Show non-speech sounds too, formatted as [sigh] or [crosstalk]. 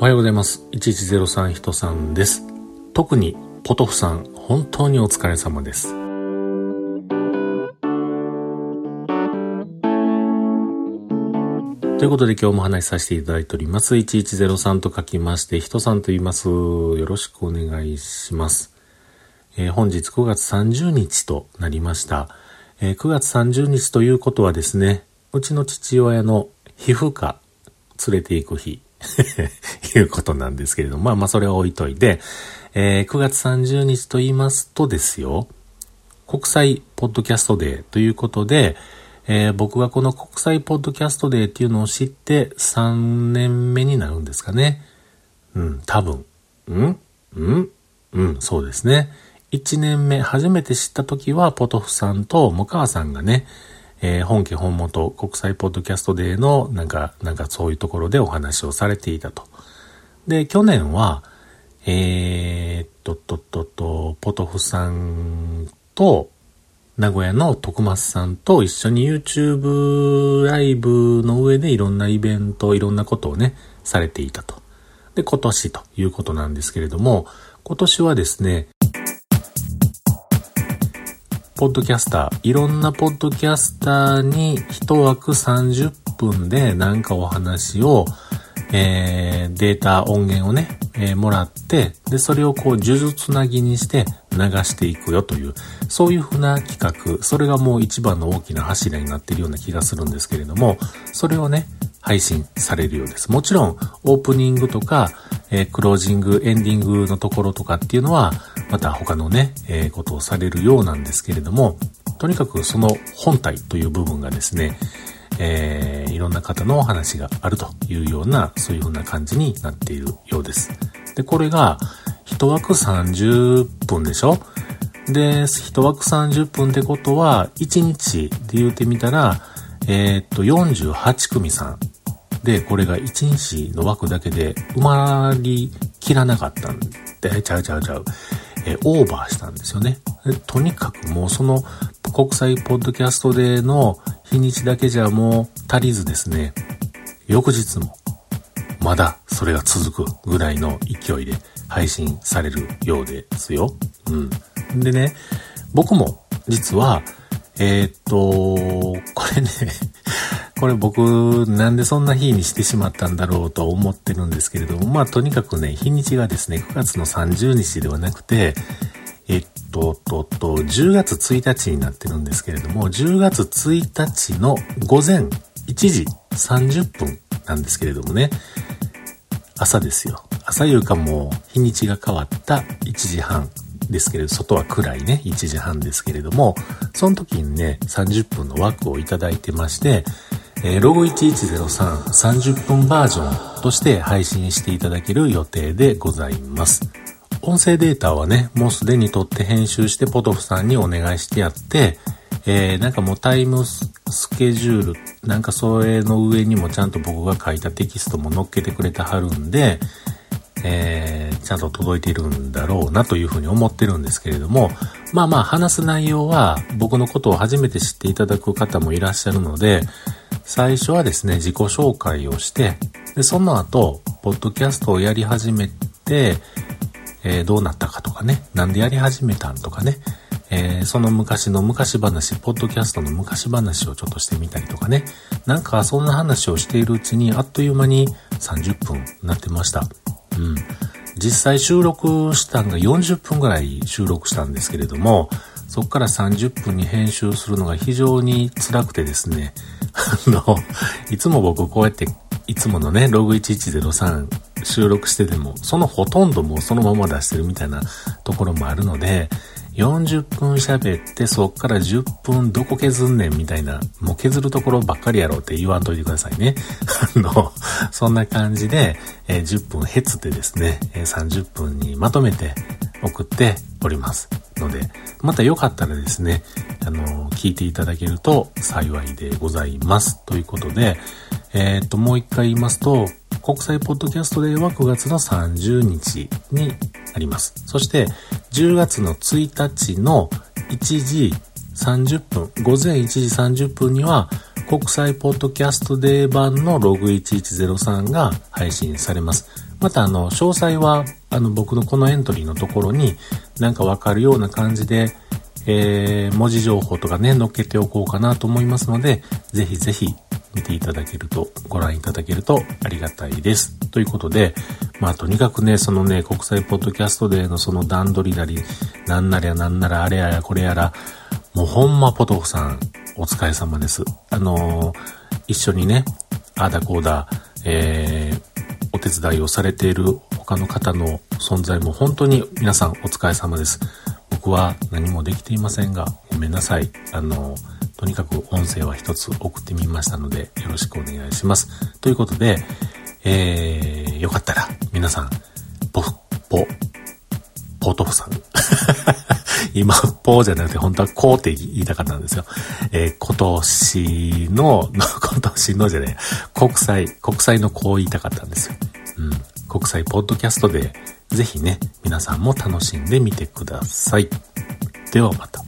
おはようございます。1103人さんです。特にポトフさん、本当にお疲れ様です。ということで今日も話しさせていただいております。1103と書きまして、人さんと言います。よろしくお願いします。えー、本日9月30日となりました、えー、9月30日ということはですね、うちの父親の皮膚科連れて行く日 [laughs] いうことなんですけれども、まあまあそれは置いといて、えー、9月30日と言いますとですよ、国際ポッドキャストデーということで、えー、僕がこの国際ポッドキャストデーっていうのを知って3年目になるんですかね。うん、多分。うんうんうん、そうですね。1年目、初めて知った時は、ポトフさんと向川さんがね、えー、本家本元国際ポッドキャストデーのなんか、なんかそういうところでお話をされていたと。で、去年は、えー、っと、と、と、と、ポトフさんと、名古屋の徳松さんと一緒に YouTube ライブの上でいろんなイベント、いろんなことをね、されていたと。で、今年ということなんですけれども、今年はですね、ポッドキャスター、いろんなポッドキャスターに一枠30分でなんかお話を、えー、データ音源をね、えー、もらって、で、それをこう、呪術つなぎにして流していくよという、そういうふうな企画、それがもう一番の大きな柱になっているような気がするんですけれども、それをね、配信されるようです。もちろん、オープニングとか、えー、クロージング、エンディングのところとかっていうのは、また他のね、えー、ことをされるようなんですけれども、とにかくその本体という部分がですね、えー、いろんな方のお話があるというような、そういうふうな感じになっているようです。で、これが、一枠30分でしょ？で、一枠30分ってことは、1日で言うてみたら、えー、っと、48組さん。で、これが1日の枠だけで埋まりきらなかったんで、ちゃうちゃうちゃう。えー、オーバーしたんですよね。とにかくもうその国際ポッドキャストでの日にちだけじゃもう足りずですね、翌日もまだそれが続くぐらいの勢いで配信されるようですよ。うん。でね、僕も実は、えー、っと、これねこれ僕なんでそんな日にしてしまったんだろうと思ってるんですけれども、まあとにかくね、日にちがですね、9月の30日ではなくて、えっと、と、と、10月1日になってるんですけれども、10月1日の午前1時30分なんですけれどもね、朝ですよ。朝夕かもう日にちが変わった1時半ですけれど、外は暗いね、1時半ですけれども、その時にね、30分の枠をいただいてまして、えー、ロゴ1103 30分バージョンとして配信していただける予定でございます。音声データはね、もうすでに撮って編集してポトフさんにお願いしてやって、えー、なんかもうタイムスケジュール、なんかそれの上にもちゃんと僕が書いたテキストも載っけてくれてはるんで、えー、ちゃんと届いているんだろうなというふうに思ってるんですけれども、まあまあ話す内容は僕のことを初めて知っていただく方もいらっしゃるので、最初はですね、自己紹介をして、で、その後、ポッドキャストをやり始めて、えー、どうなったかとかね、なんでやり始めたんとかね、えー、その昔の昔話、ポッドキャストの昔話をちょっとしてみたりとかね、なんかそんな話をしているうちにあっという間に30分なってました。うん。実際収録したんが40分ぐらい収録したんですけれども、そこから30分に編集するのが非常に辛くてですね、あの、いつも僕こうやっていつものね、ログ1103収録してでも、そのほとんどもうそのまま出してるみたいなところもあるので、40分喋ってそっから10分どこ削んねんみたいな、もう削るところばっかりやろうって言わんといてくださいね。あの、そんな感じで、えー、10分へつってですね、えー、30分にまとめて送っております。ので、またよかったらですね、あの、聞いていただけると幸いでございます。ということで、えー、っと、もう一回言いますと、国際ポッドキャストデーは9月の30日にあります。そして、10月の1日の1時30分、午前1時30分には、国際ポッドキャストデー版のログ1103が配信されます。またあの、詳細は、あの、僕のこのエントリーのところになんかわかるような感じで、えー、文字情報とかね、載っけておこうかなと思いますので、ぜひぜひ見ていただけると、ご覧いただけるとありがたいです。ということで、まあとにかくね、そのね、国際ポッドキャストデーのその段取りなり、なんなりゃなんならあれやらこれやら、もうほんまポトフさん、お疲れ様です。あのー、一緒にね、あだこうだ、えー、お手伝いをされている他の方の存在も本当に皆さんお疲れ様です。僕は何もできていませんが、ごめんなさい。あの、とにかく音声は一つ送ってみましたので、よろしくお願いします。ということで、えー、よかったら、皆さん、ポ、ポ、ポトフさん。[laughs] 今、ポーじゃなくて、本当はこうって言いたかったんですよ。えー、今年の、[laughs] 今年のじゃね国際、国際のこう言いたかったんですよ。うん。国際ポッドキャストで、ぜひね、皆さんも楽しんでみてください。ではまた。